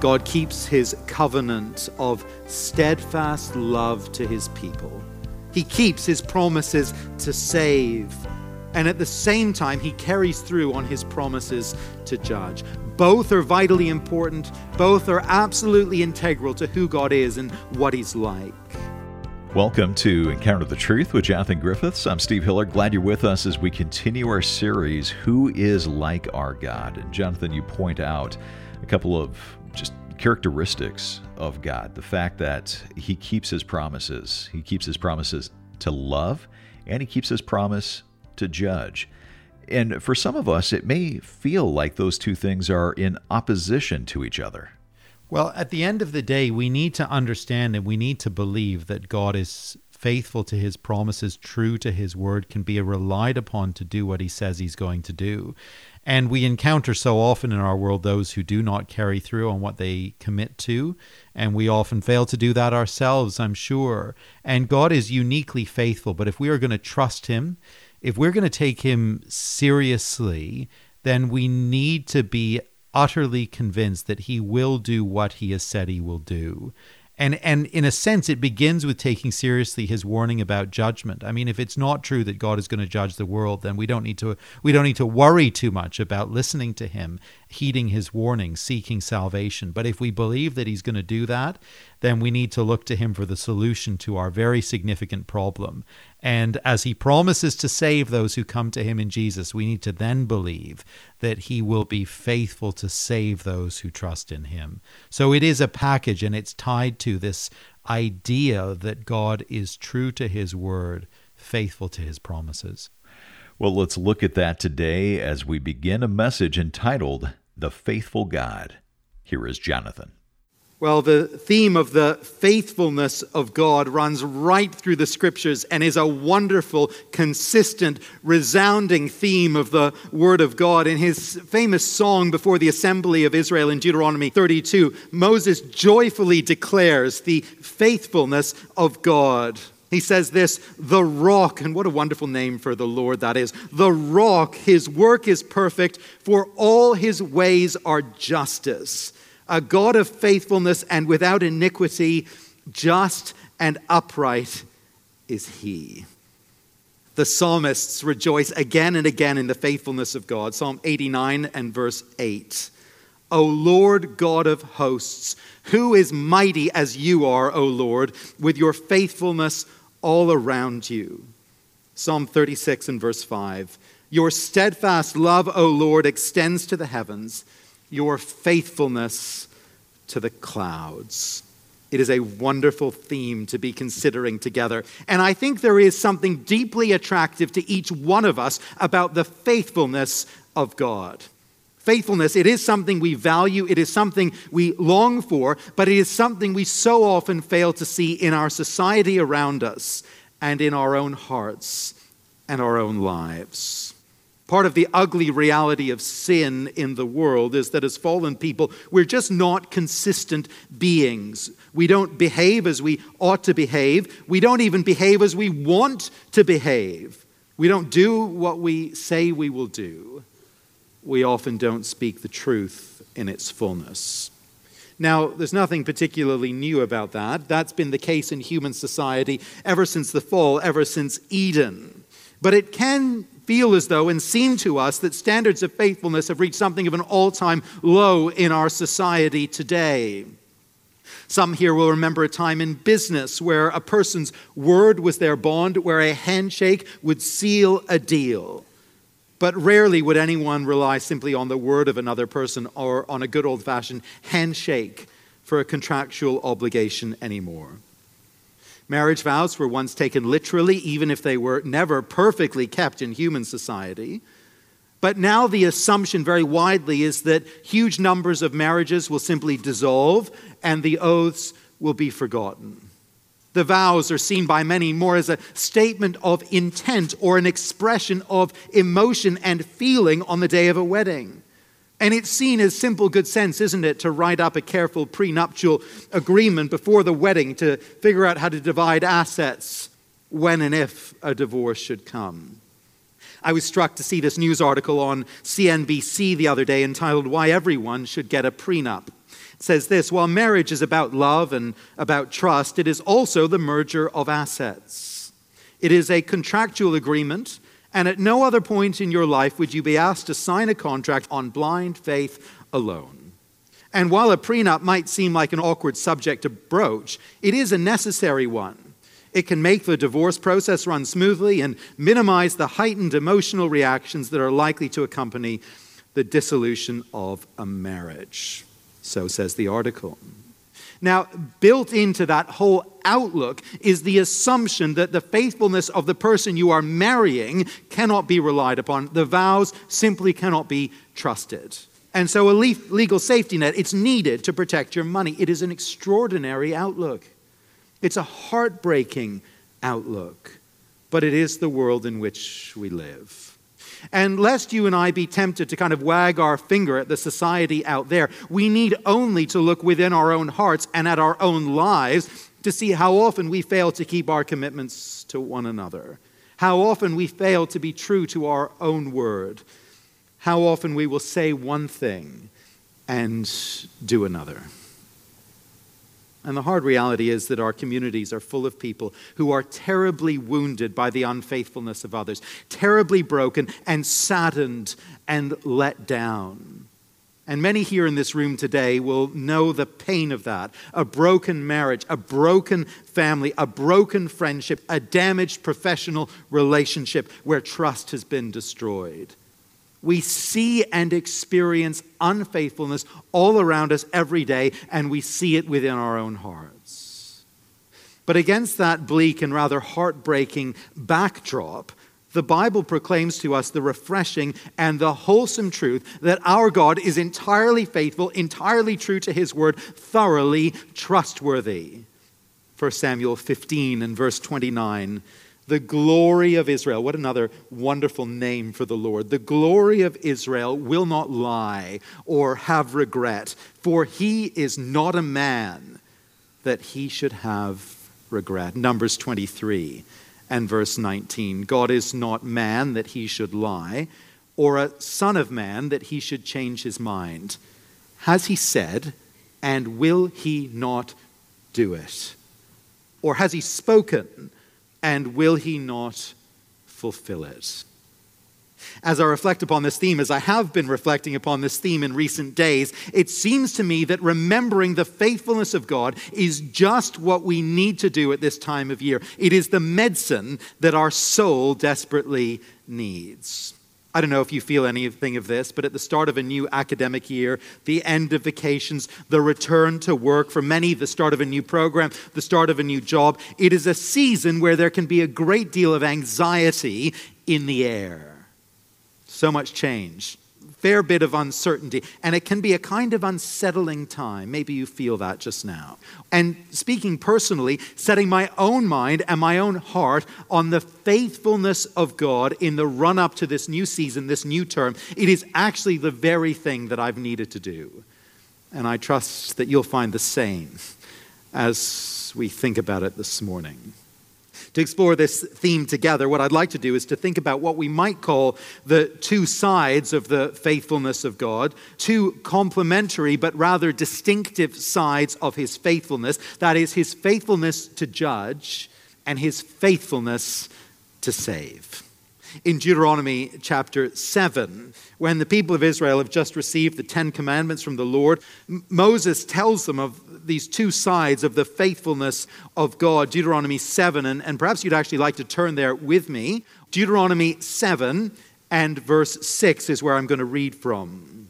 God keeps his covenant of steadfast love to his people. He keeps his promises to save. And at the same time, he carries through on his promises to judge. Both are vitally important, both are absolutely integral to who God is and what he's like. Welcome to Encounter the Truth with Jonathan Griffiths. I'm Steve Hiller. Glad you're with us as we continue our series, Who is Like Our God? And Jonathan, you point out a couple of characteristics of God the fact that He keeps His promises, He keeps His promises to love, and He keeps His promise to judge. And for some of us, it may feel like those two things are in opposition to each other. Well, at the end of the day, we need to understand and we need to believe that God is faithful to his promises, true to his word, can be relied upon to do what he says he's going to do. And we encounter so often in our world those who do not carry through on what they commit to. And we often fail to do that ourselves, I'm sure. And God is uniquely faithful. But if we are going to trust him, if we're going to take him seriously, then we need to be utterly convinced that he will do what he has said he will do. And and in a sense it begins with taking seriously his warning about judgment. I mean if it's not true that God is going to judge the world then we don't need to we don't need to worry too much about listening to him, heeding his warning, seeking salvation. But if we believe that he's going to do that, then we need to look to him for the solution to our very significant problem. And as he promises to save those who come to him in Jesus, we need to then believe that he will be faithful to save those who trust in him. So it is a package and it's tied to this idea that God is true to his word, faithful to his promises. Well, let's look at that today as we begin a message entitled The Faithful God. Here is Jonathan. Well, the theme of the faithfulness of God runs right through the scriptures and is a wonderful, consistent, resounding theme of the Word of God. In his famous song before the assembly of Israel in Deuteronomy 32, Moses joyfully declares the faithfulness of God. He says this, the rock, and what a wonderful name for the Lord that is. The rock, his work is perfect, for all his ways are justice a God of faithfulness and without iniquity, just and upright is he. The psalmists rejoice again and again in the faithfulness of God. Psalm 89 and verse 8. O Lord God of hosts, who is mighty as you are, O Lord, with your faithfulness all around you. Psalm 36 and verse 5. Your steadfast love, O Lord, extends to the heavens your faithfulness to the clouds. It is a wonderful theme to be considering together. And I think there is something deeply attractive to each one of us about the faithfulness of God. Faithfulness, it is something we value, it is something we long for, but it is something we so often fail to see in our society around us and in our own hearts and our own lives. Part of the ugly reality of sin in the world is that as fallen people, we're just not consistent beings. We don't behave as we ought to behave. We don't even behave as we want to behave. We don't do what we say we will do. We often don't speak the truth in its fullness. Now, there's nothing particularly new about that. That's been the case in human society ever since the fall, ever since Eden. But it can feel as though and seem to us that standards of faithfulness have reached something of an all time low in our society today. Some here will remember a time in business where a person's word was their bond, where a handshake would seal a deal. But rarely would anyone rely simply on the word of another person or on a good old fashioned handshake for a contractual obligation anymore. Marriage vows were once taken literally, even if they were never perfectly kept in human society. But now the assumption very widely is that huge numbers of marriages will simply dissolve and the oaths will be forgotten. The vows are seen by many more as a statement of intent or an expression of emotion and feeling on the day of a wedding. And it's seen as simple good sense, isn't it, to write up a careful prenuptial agreement before the wedding to figure out how to divide assets when and if a divorce should come. I was struck to see this news article on CNBC the other day entitled Why Everyone Should Get a Prenup. Says this While marriage is about love and about trust, it is also the merger of assets. It is a contractual agreement, and at no other point in your life would you be asked to sign a contract on blind faith alone. And while a prenup might seem like an awkward subject to broach, it is a necessary one. It can make the divorce process run smoothly and minimize the heightened emotional reactions that are likely to accompany the dissolution of a marriage. So says the article. Now, built into that whole outlook is the assumption that the faithfulness of the person you are marrying cannot be relied upon. The vows simply cannot be trusted. And so a legal safety net, it's needed to protect your money. It is an extraordinary outlook. It's a heartbreaking outlook, but it is the world in which we live. And lest you and I be tempted to kind of wag our finger at the society out there, we need only to look within our own hearts and at our own lives to see how often we fail to keep our commitments to one another, how often we fail to be true to our own word, how often we will say one thing and do another. And the hard reality is that our communities are full of people who are terribly wounded by the unfaithfulness of others, terribly broken and saddened and let down. And many here in this room today will know the pain of that a broken marriage, a broken family, a broken friendship, a damaged professional relationship where trust has been destroyed. We see and experience unfaithfulness all around us every day, and we see it within our own hearts. But against that bleak and rather heartbreaking backdrop, the Bible proclaims to us the refreshing and the wholesome truth that our God is entirely faithful, entirely true to his word, thoroughly trustworthy. 1 Samuel 15 and verse 29 the glory of Israel. What another wonderful name for the Lord. The glory of Israel will not lie or have regret, for he is not a man that he should have regret. Numbers 23 and verse 19. God is not man that he should lie, or a son of man that he should change his mind. Has he said, and will he not do it? Or has he spoken? And will he not fulfill it? As I reflect upon this theme, as I have been reflecting upon this theme in recent days, it seems to me that remembering the faithfulness of God is just what we need to do at this time of year. It is the medicine that our soul desperately needs. I don't know if you feel anything of this, but at the start of a new academic year, the end of vacations, the return to work, for many, the start of a new program, the start of a new job, it is a season where there can be a great deal of anxiety in the air. So much change fair bit of uncertainty, and it can be a kind of unsettling time. Maybe you feel that just now. And speaking personally, setting my own mind and my own heart on the faithfulness of God in the run up to this new season, this new term, it is actually the very thing that I've needed to do. And I trust that you'll find the same as we think about it this morning to explore this theme together, what I'd like to do is to think about what we might call the two sides of the faithfulness of God, two complementary but rather distinctive sides of his faithfulness. That is, his faithfulness to judge and his faithfulness to save in Deuteronomy chapter 7, when the people of Israel have just received the Ten Commandments from the Lord, Moses tells them of these two sides of the faithfulness of God. Deuteronomy 7, and, and perhaps you'd actually like to turn there with me. Deuteronomy 7 and verse 6 is where I'm going to read from.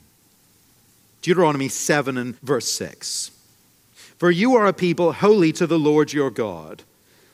Deuteronomy 7 and verse 6. For you are a people holy to the Lord your God.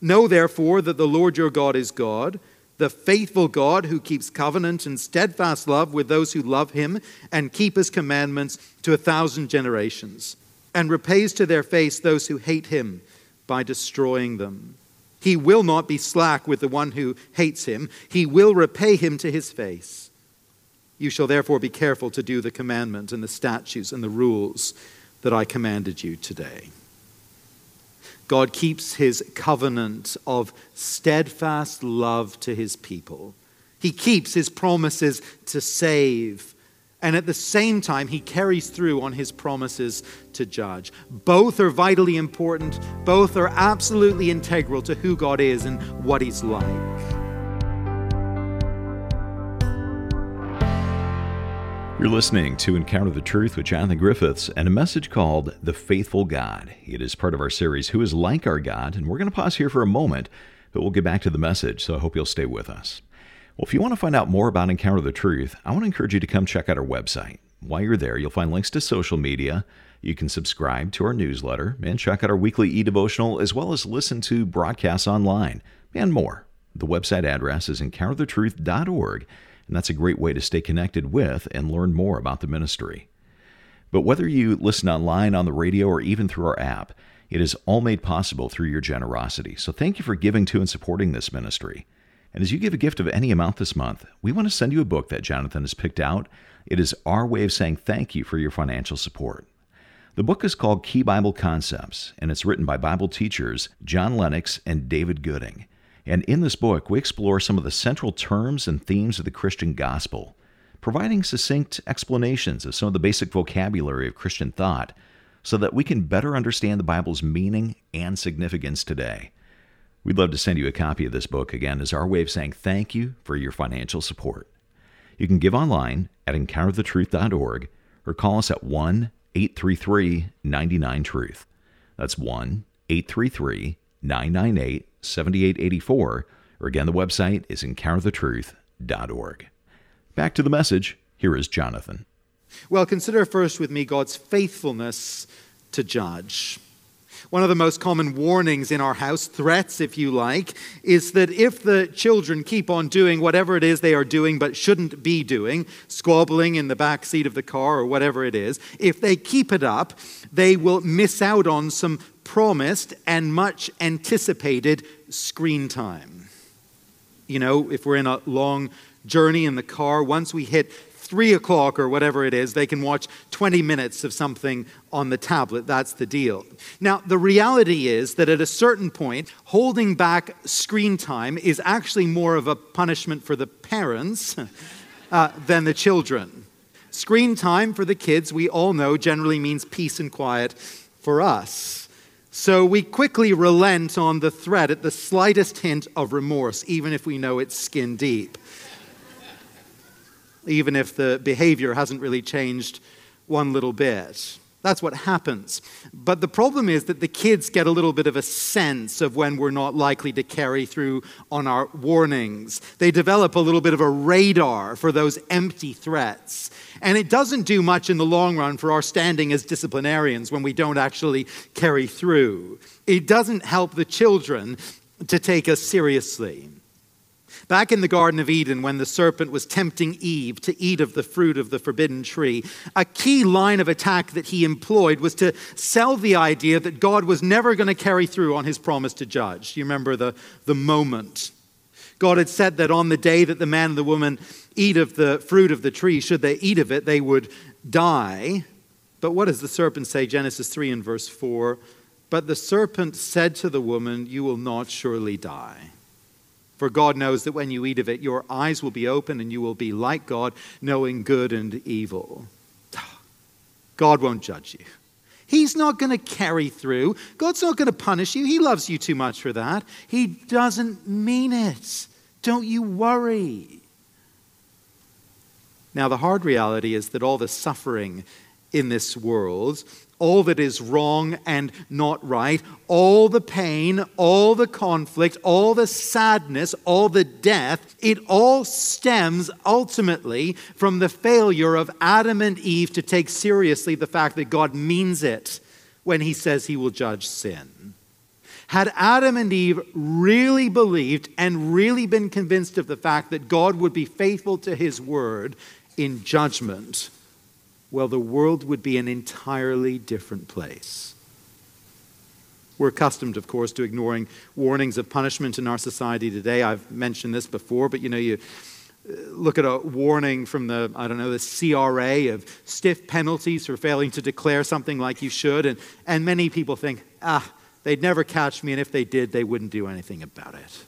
Know therefore that the Lord your God is God, the faithful God who keeps covenant and steadfast love with those who love him and keep his commandments to a thousand generations. and repays to their face those who hate him by destroying them. He will not be slack with the one who hates him, he will repay him to his face. You shall therefore be careful to do the commandment and the statutes and the rules that I commanded you today. God keeps his covenant of steadfast love to his people. He keeps his promises to save and at the same time, he carries through on his promises to judge. Both are vitally important, both are absolutely integral to who God is and what he's like. You're listening to Encounter the Truth with Jonathan Griffiths and a message called The Faithful God. It is part of our series, Who is Like Our God? And we're going to pause here for a moment, but we'll get back to the message, so I hope you'll stay with us. Well, if you want to find out more about Encounter the Truth, I want to encourage you to come check out our website. While you're there, you'll find links to social media. You can subscribe to our newsletter and check out our weekly e devotional, as well as listen to broadcasts online and more. The website address is encounterthetruth.org, and that's a great way to stay connected with and learn more about the ministry. But whether you listen online, on the radio, or even through our app, it is all made possible through your generosity. So thank you for giving to and supporting this ministry. And as you give a gift of any amount this month, we want to send you a book that Jonathan has picked out. It is our way of saying thank you for your financial support. The book is called Key Bible Concepts, and it's written by Bible teachers John Lennox and David Gooding. And in this book, we explore some of the central terms and themes of the Christian gospel, providing succinct explanations of some of the basic vocabulary of Christian thought so that we can better understand the Bible's meaning and significance today. We'd love to send you a copy of this book again as our way of saying thank you for your financial support. You can give online at encounterthetruth.org or call us at 1 833 99 Truth. That's 1 833 998 7884. Or again, the website is encounterthetruth.org. Back to the message. Here is Jonathan. Well, consider first with me God's faithfulness to judge. One of the most common warnings in our house, threats if you like, is that if the children keep on doing whatever it is they are doing but shouldn't be doing, squabbling in the back seat of the car or whatever it is, if they keep it up, they will miss out on some promised and much anticipated screen time. You know, if we're in a long journey in the car, once we hit three o'clock or whatever it is, they can watch 20 minutes of something on the tablet. That's the deal. Now, the reality is that at a certain point, holding back screen time is actually more of a punishment for the parents uh, than the children. Screen time for the kids, we all know, generally means peace and quiet for us. So we quickly relent on the threat at the slightest hint of remorse, even if we know it's skin deep even if the behavior hasn't really changed one little bit. That's what happens. But the problem is that the kids get a little bit of a sense of when we're not likely to carry through on our warnings. They develop a little bit of a radar for those empty threats. And it doesn't do much in the long run for our standing as disciplinarians when we don't actually carry through. It doesn't help the children to take us seriously. Back in the Garden of Eden, when the serpent was tempting Eve to eat of the fruit of the forbidden tree, a key line of attack that he employed was to sell the idea that God was never going to carry through on his promise to judge. You remember the, the moment. God had said that on the day that the man and the woman eat of the fruit of the tree, should they eat of it, they would die. But what does the serpent say? Genesis 3 and verse 4. But the serpent said to the woman, You will not surely die. For God knows that when you eat of it, your eyes will be open and you will be like God, knowing good and evil. God won't judge you. He's not going to carry through. God's not going to punish you. He loves you too much for that. He doesn't mean it. Don't you worry. Now, the hard reality is that all the suffering in this world all that is wrong and not right, all the pain, all the conflict, all the sadness, all the death, it all stems ultimately from the failure of Adam and Eve to take seriously the fact that God means it when he says he will judge sin. Had Adam and Eve really believed and really been convinced of the fact that God would be faithful to his word in judgment, well, the world would be an entirely different place. We're accustomed, of course, to ignoring warnings of punishment in our society today. I've mentioned this before, but you know, you uh, look at a warning from the, I don't know, the CRA of stiff penalties for failing to declare something like you should, and, and many people think, ah, they'd never catch me, and if they did, they wouldn't do anything about it.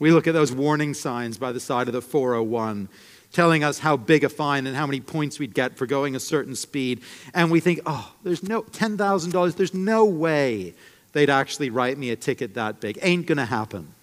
We look at those warning signs by the side of the 401 telling us how big a fine and how many points we'd get for going a certain speed. And we think, oh, there's no $10,000, there's no way they'd actually write me a ticket that big. Ain't gonna happen.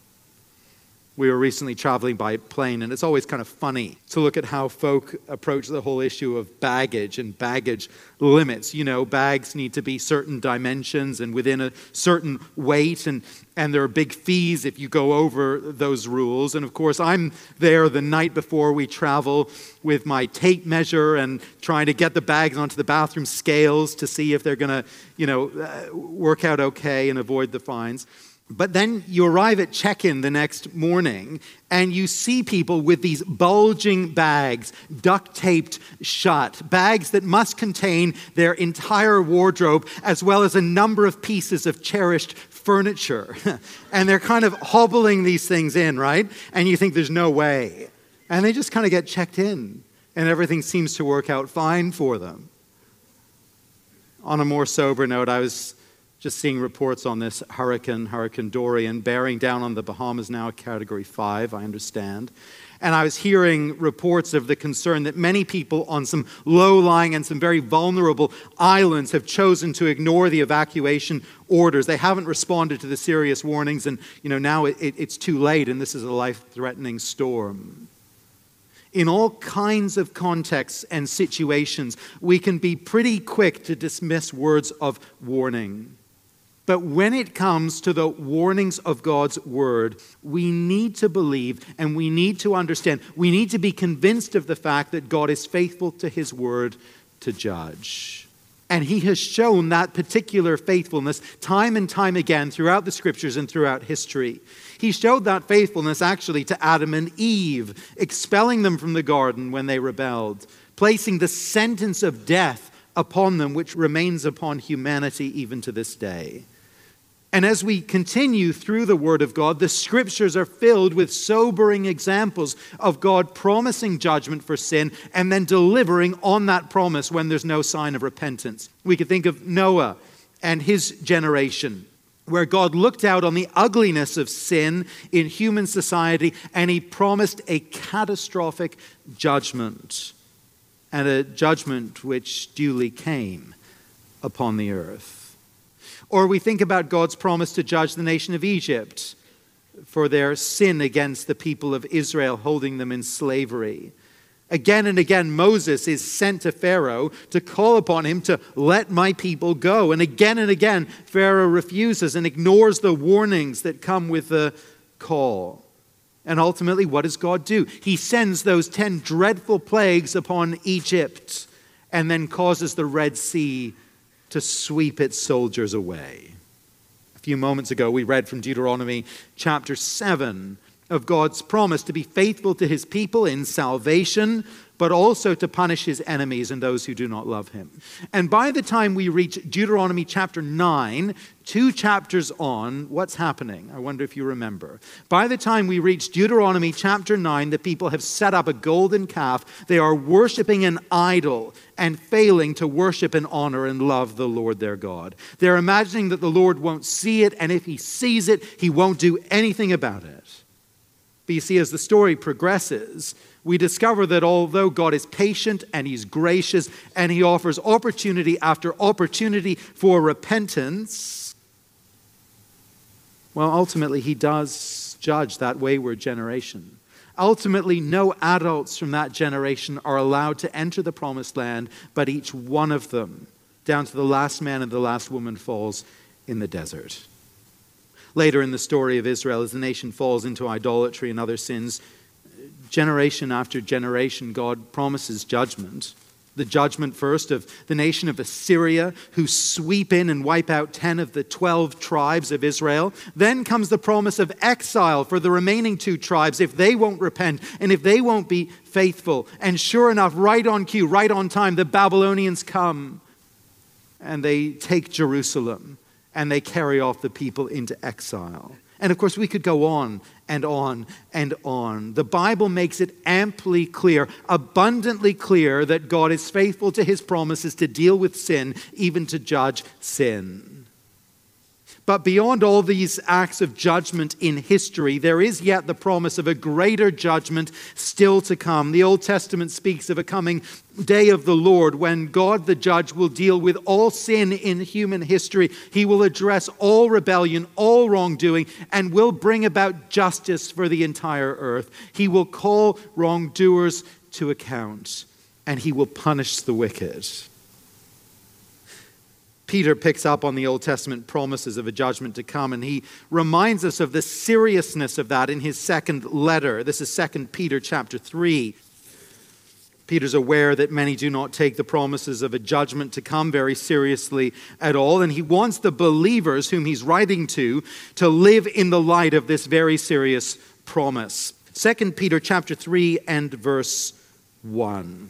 We were recently traveling by plane, and it's always kind of funny to look at how folk approach the whole issue of baggage and baggage limits. You know, bags need to be certain dimensions and within a certain weight, and, and there are big fees if you go over those rules. And of course, I'm there the night before we travel with my tape measure and trying to get the bags onto the bathroom scales to see if they're going to, you know, uh, work out okay and avoid the fines. But then you arrive at check in the next morning and you see people with these bulging bags, duct taped shut, bags that must contain their entire wardrobe as well as a number of pieces of cherished furniture. and they're kind of hobbling these things in, right? And you think there's no way. And they just kind of get checked in and everything seems to work out fine for them. On a more sober note, I was just seeing reports on this hurricane, Hurricane Dorian, bearing down on the Bahamas now, a category five, I understand. And I was hearing reports of the concern that many people on some low lying and some very vulnerable islands have chosen to ignore the evacuation orders. They haven't responded to the serious warnings, and you know, now it, it, it's too late, and this is a life threatening storm. In all kinds of contexts and situations, we can be pretty quick to dismiss words of warning. But when it comes to the warnings of God's word, we need to believe and we need to understand. We need to be convinced of the fact that God is faithful to his word to judge. And he has shown that particular faithfulness time and time again throughout the scriptures and throughout history. He showed that faithfulness actually to Adam and Eve, expelling them from the garden when they rebelled, placing the sentence of death upon them, which remains upon humanity even to this day. And as we continue through the Word of God, the scriptures are filled with sobering examples of God promising judgment for sin and then delivering on that promise when there's no sign of repentance. We could think of Noah and his generation, where God looked out on the ugliness of sin in human society and he promised a catastrophic judgment, and a judgment which duly came upon the earth. Or we think about God's promise to judge the nation of Egypt for their sin against the people of Israel, holding them in slavery. Again and again, Moses is sent to Pharaoh to call upon him to let my people go. And again and again, Pharaoh refuses and ignores the warnings that come with the call. And ultimately, what does God do? He sends those 10 dreadful plagues upon Egypt and then causes the Red Sea to sweep its soldiers away. A few moments ago, we read from Deuteronomy chapter 7 of God's promise to be faithful to his people in salvation, but also to punish his enemies and those who do not love him. And by the time we reach Deuteronomy chapter 9, two chapters on, what's happening? I wonder if you remember. By the time we reach Deuteronomy chapter 9, the people have set up a golden calf. They are worshiping an idol and failing to worship and honor and love the Lord their God. They're imagining that the Lord won't see it, and if he sees it, he won't do anything about it. But you see, as the story progresses, we discover that although God is patient and He's gracious and He offers opportunity after opportunity for repentance, well, ultimately He does judge that wayward generation. Ultimately, no adults from that generation are allowed to enter the promised land, but each one of them, down to the last man and the last woman, falls in the desert. Later in the story of Israel, as the nation falls into idolatry and other sins, generation after generation, God promises judgment. the judgment first of the nation of Assyria, who sweep in and wipe out 10 of the 12 tribes of Israel. Then comes the promise of exile for the remaining two tribes if they won't repent and if they won't be faithful. And sure enough, right on cue, right on time, the Babylonians come and they take Jerusalem and they carry off the people into exile. And of course, we could go on and on and on. The Bible makes it amply clear, abundantly clear, that God is faithful to his promises to deal with sin, even to judge sin. But beyond all these acts of judgment in history, there is yet the promise of a greater judgment still to come. The Old Testament speaks of a coming day of the Lord when God the judge will deal with all sin in human history. He will address all rebellion, all wrongdoing, and will bring about justice for the entire earth. He will call wrongdoers to account, and he will punish the wicked. Peter picks up on the Old Testament promises of a judgment to come, and he reminds us of the seriousness of that in his second letter. This is 2 Peter chapter 3. Peter's aware that many do not take the promises of a judgment to come very seriously at all, and he wants the believers whom he's writing to to live in the light of this very serious promise. 2 Peter chapter 3 and verse 1.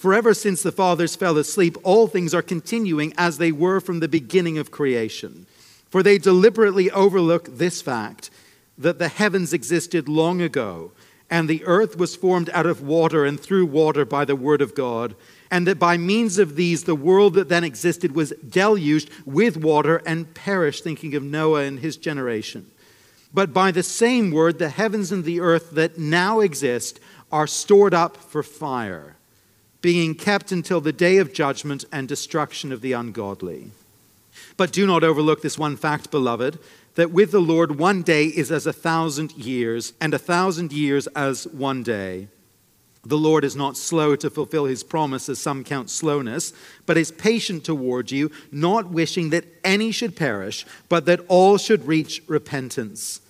For ever since the fathers fell asleep, all things are continuing as they were from the beginning of creation. For they deliberately overlook this fact that the heavens existed long ago, and the earth was formed out of water and through water by the word of God, and that by means of these the world that then existed was deluged with water and perished, thinking of Noah and his generation. But by the same word, the heavens and the earth that now exist are stored up for fire being kept until the day of judgment and destruction of the ungodly. But do not overlook this one fact, beloved, that with the Lord one day is as a thousand years, and a thousand years as one day. The Lord is not slow to fulfill his promise, as some count slowness, but is patient toward you, not wishing that any should perish, but that all should reach repentance.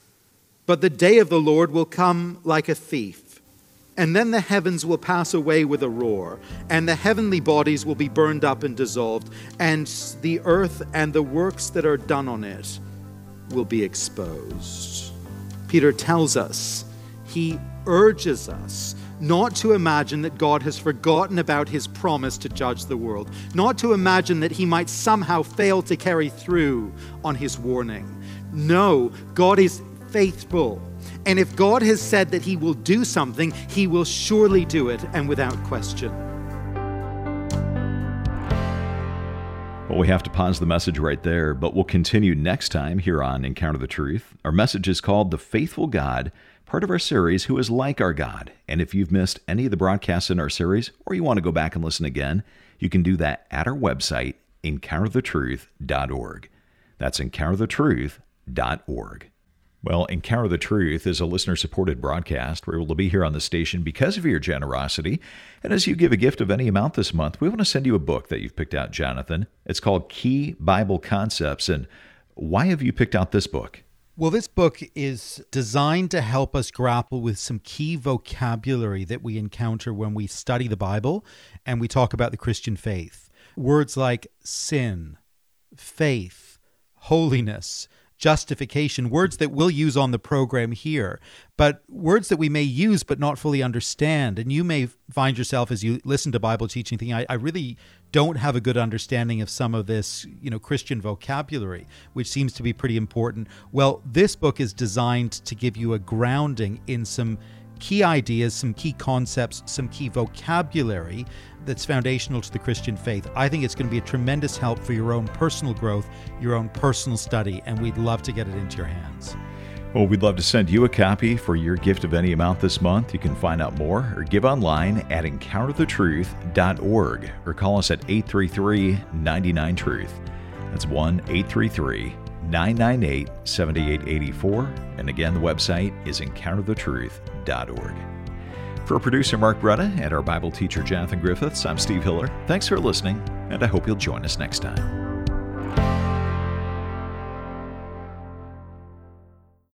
But the day of the Lord will come like a thief. And then the heavens will pass away with a roar, and the heavenly bodies will be burned up and dissolved, and the earth and the works that are done on it will be exposed. Peter tells us, he urges us not to imagine that God has forgotten about his promise to judge the world, not to imagine that he might somehow fail to carry through on his warning. No, God is faithful and if God has said that He will do something, He will surely do it and without question. Well, we have to pause the message right there, but we'll continue next time here on Encounter the Truth. Our message is called The Faithful God, part of our series, Who is Like Our God. And if you've missed any of the broadcasts in our series, or you want to go back and listen again, you can do that at our website, encounterthetruth.org. That's encounterthetruth.org. Well, Encounter the Truth is a listener supported broadcast. We're able to be here on the station because of your generosity. And as you give a gift of any amount this month, we want to send you a book that you've picked out, Jonathan. It's called Key Bible Concepts. And why have you picked out this book? Well, this book is designed to help us grapple with some key vocabulary that we encounter when we study the Bible and we talk about the Christian faith. Words like sin, faith, holiness justification, words that we'll use on the program here, but words that we may use but not fully understand. And you may find yourself as you listen to Bible teaching thinking, I, I really don't have a good understanding of some of this, you know, Christian vocabulary, which seems to be pretty important. Well, this book is designed to give you a grounding in some key ideas, some key concepts, some key vocabulary that's foundational to the Christian faith. I think it's going to be a tremendous help for your own personal growth, your own personal study, and we'd love to get it into your hands. Well, we'd love to send you a copy for your gift of any amount this month. You can find out more or give online at encounterthetruth.org or call us at 833 99 Truth. That's 1 833 998 7884. And again, the website is encounterthetruth.org. For producer Mark Bretta and our Bible teacher Jonathan Griffiths, I'm Steve Hiller. Thanks for listening, and I hope you'll join us next time.